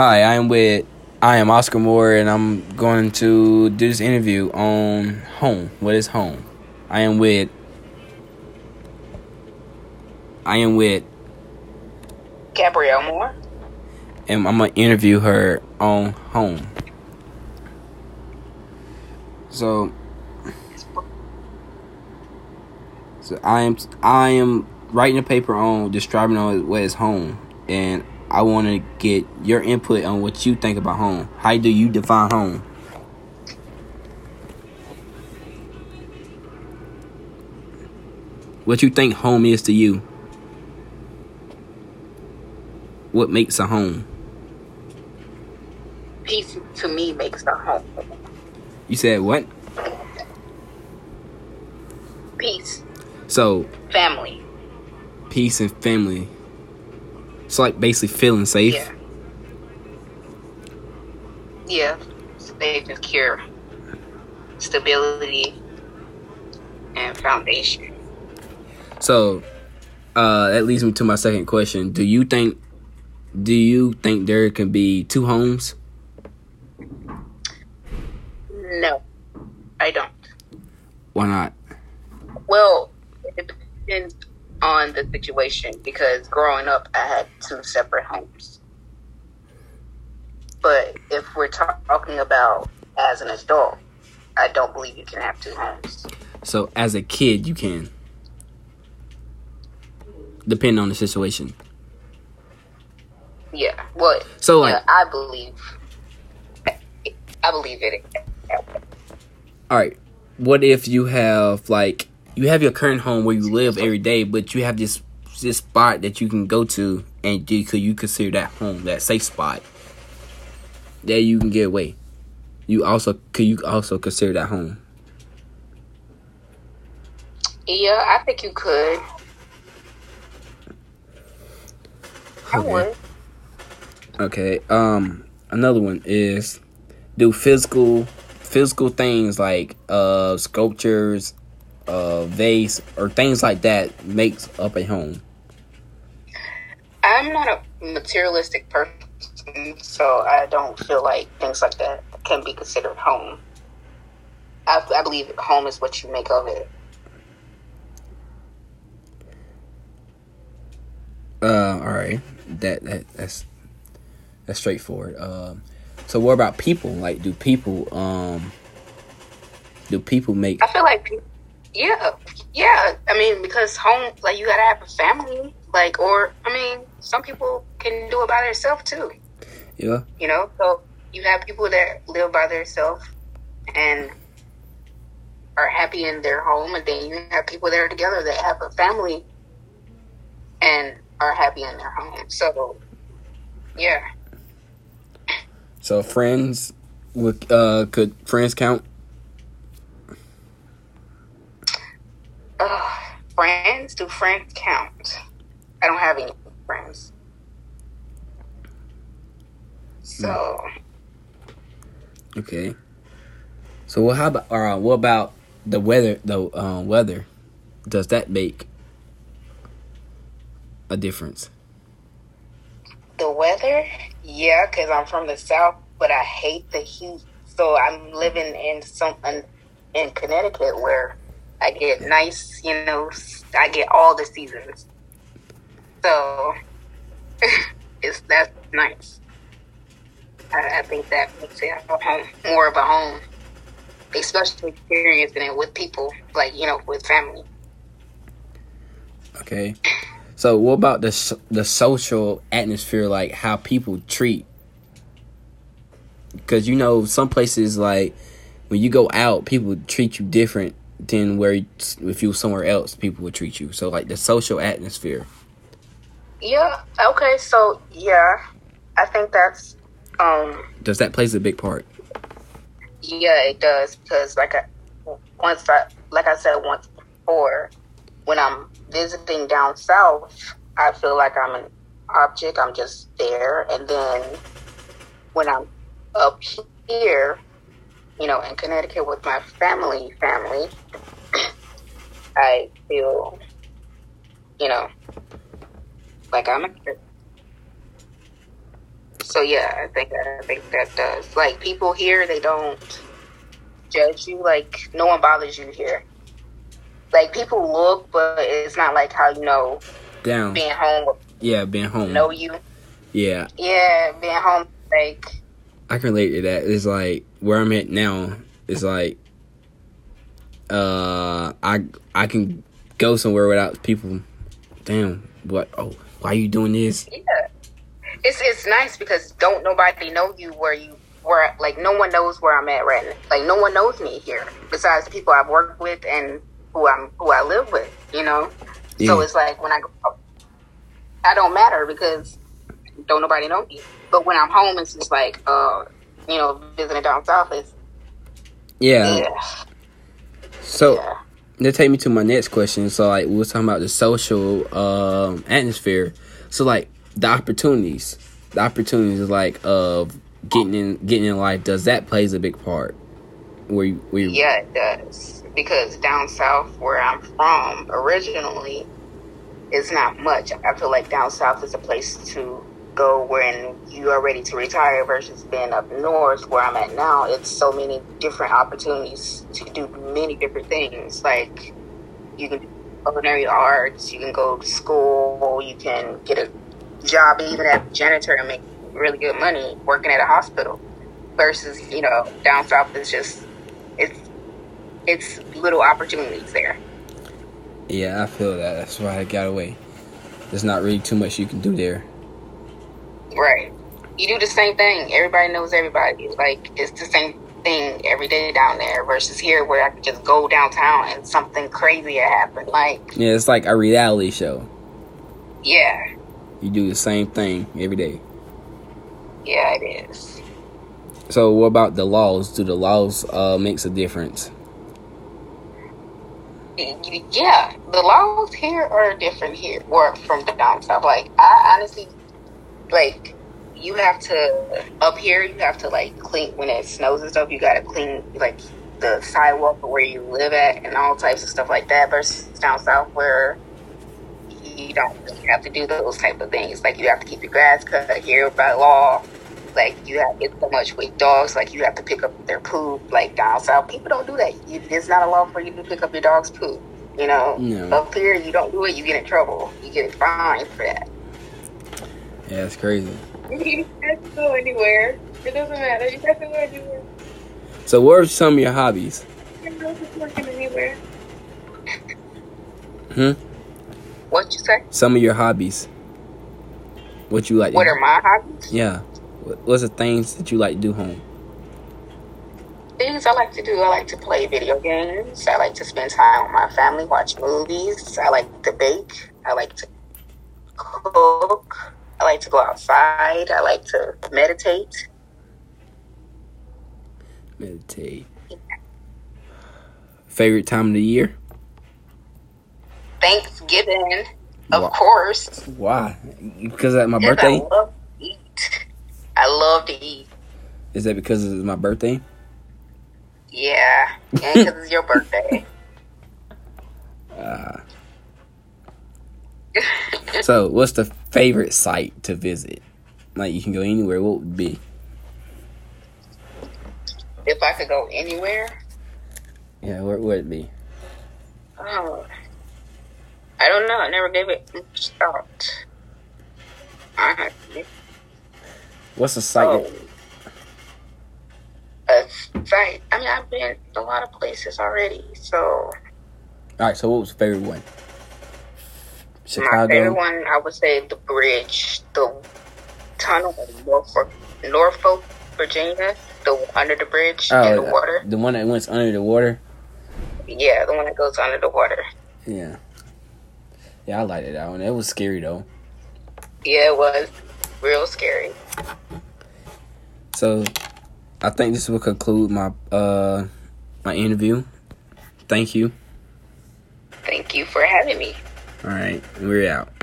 Hi, I am with I am Oscar Moore, and I'm going to do this interview on home. What is home? I am with I am with Gabrielle Moore. and I'm gonna interview her on home. So, so I am I am writing a paper on describing on what is home, and I want to get your input on what you think about home. How do you define home? What you think home is to you? What makes a home? Peace to me makes a home. You said what? Peace, So family. peace and family. It's like basically feeling safe. Yeah. Yeah. Safe and secure. Stability and foundation. So uh that leads me to my second question. Do you think do you think there can be two homes? No, I don't. Why not? Well, it depends on the situation because growing up, I had two separate homes. But if we're talk- talking about as an adult, I don't believe you can have two homes. So as a kid you can. Depending on the situation. Yeah. Well, So like yeah, I believe. I believe it. all right, what if you have like you have your current home where you live every day, but you have this this spot that you can go to and you could you consider that home, that safe spot. That you can get away. You also could you also consider that home. Yeah, I think you could. I Okay. would. Okay. Um another one is do physical physical things like uh sculptures, uh vase or things like that makes up a home. I'm not a materialistic person, so I don't feel like things like that can be considered home. I, I believe home is what you make of it. Uh all right. That that that's that's straightforward. Um so what about people? Like do people um do people make I feel like, pe- yeah, yeah. I mean, because home, like you gotta have a family, like, or I mean, some people can do it by themselves too. yeah? You know, so you have people that live by themselves and are happy in their home, and then you have people that are together that have a family and are happy in their home. So, yeah, So friends would uh could friends count? Friends. Do friends count? I don't have any friends. So, Okay. So what? How about? Uh, what about the weather? The uh, weather. Does that make a difference? the weather, yeah, because I'm from the south, but I hate the heat. So I'm living in some in, in Connecticut where I get nice, you know, I get all the seasons. So it's that's nice. I, I think that makes it home, more of a home, especially experiencing it with people, like you know, with family. Okay. So what about the the social atmosphere? Like how people treat? Because you know some places like when you go out, people treat you different than where if you were somewhere else, people would treat you. So like the social atmosphere. Yeah. Okay. So yeah, I think that's um Does that plays a big part? Yeah, it does because like I once I like I said once before, when I'm visiting down south, I feel like I'm an object. I'm just there, and then when I'm up here, you know, in Connecticut with my family, family, I feel, you know, like I'm. A, So yeah, I think I think that does. Like people here, they don't judge you. Like no one bothers you here. Like people look, but it's not like how you know Down. being home Yeah, being home. know you. Yeah, Yeah, being home like I can relate to that. It's like where I'm at now. It's like, uh, I I can go somewhere without people. Damn, what? Oh, why are you doing this? yeah. It's it's nice because don't nobody know you where you where like no one knows where I'm at right now. Like no one knows me here besides the people I've worked with and who I'm who I live with. You know. Yeah. So it's like when I go, I don't matter because don't nobody know me. But when I'm home, it's just like, uh, you know, visiting down south is Yeah. yeah, So yeah. that take me to my next question. So like we was talking about the social um, atmosphere. So like the opportunities, the opportunities like of getting in getting in life. Does that plays a big part? Where you, where you, Yeah, it does. Because down south, where I'm from originally, it's not much. I feel like down south is a place to go when you are ready to retire versus being up north where I'm at now. It's so many different opportunities to do many different things. Like you can do culinary arts, you can go to school, you can get a job even as a janitor and make really good money working at a hospital. Versus, you know, down south is just it's it's little opportunities there. yeah, I feel that. That's why I got away. There's not really too much you can do there. Right. You do the same thing. Everybody knows everybody. Like it's the same thing every day down there versus here where I could just go downtown and something crazy had happened. Like, Yeah, it's like a reality show. yeah. You do the same thing every day. Yeah, it is. So what about the laws? Do the laws uh makes a difference? Yeah, the laws here are different here, or from down south. Like, I honestly, like, you have to up here. You have to like clean when it snows and stuff. You got to clean like the sidewalk where you live at, and all types of stuff like that. Versus down south where you don't really have to do those type of things. Like, you have to keep your grass cut here by law. Like you have it's so much with dogs. Like you have to pick up their poop. Like down south, people don't do that. You, it's not a law for you to pick up your dog's poop. You know, No. up here you don't do it, you get in trouble. You get fined for that. Yeah, it's crazy. You can't go anywhere. It doesn't matter. You can't go anywhere. So what are some of your hobbies? You're not working anywhere. Hmm? What you say? Some of your hobbies. What you like? to What do? are my hobbies? Yeah. What- What's the things that you like to do home? Things I like to do. I like to play video games. I like to spend time with my family, watch movies. I like to bake. I like to cook. Like to go outside. I like to meditate. Meditate. Favorite time of the year? Thanksgiving, of Wow. course. Why? Because of my Because birthday? I love to eat. I love to eat. Is that because it's my birthday? Yeah, and because it's your birthday. Uh, so, what's the favorite site to visit? Like, you can go anywhere. What would be? if I could go anywhere, Yeah, where would it be? oh, I don't know. I never gave it much thought. What's a site? Oh, uh, a site. I mean, I've been a lot of places already, so all right, so what was your favorite one? My favorite one, I would say the bridge, the tunnel in Norfolk, Norfolk, Virginia, the under the bridge in the Oh, water. the one that went under the water. Yeah, the one that goes under the water. Yeah, yeah, I liked it. That one. It was scary though. Yeah, it was real scary. So, I think this will conclude my uh my interview. Thank you. Thank you for having me. All right, we're out.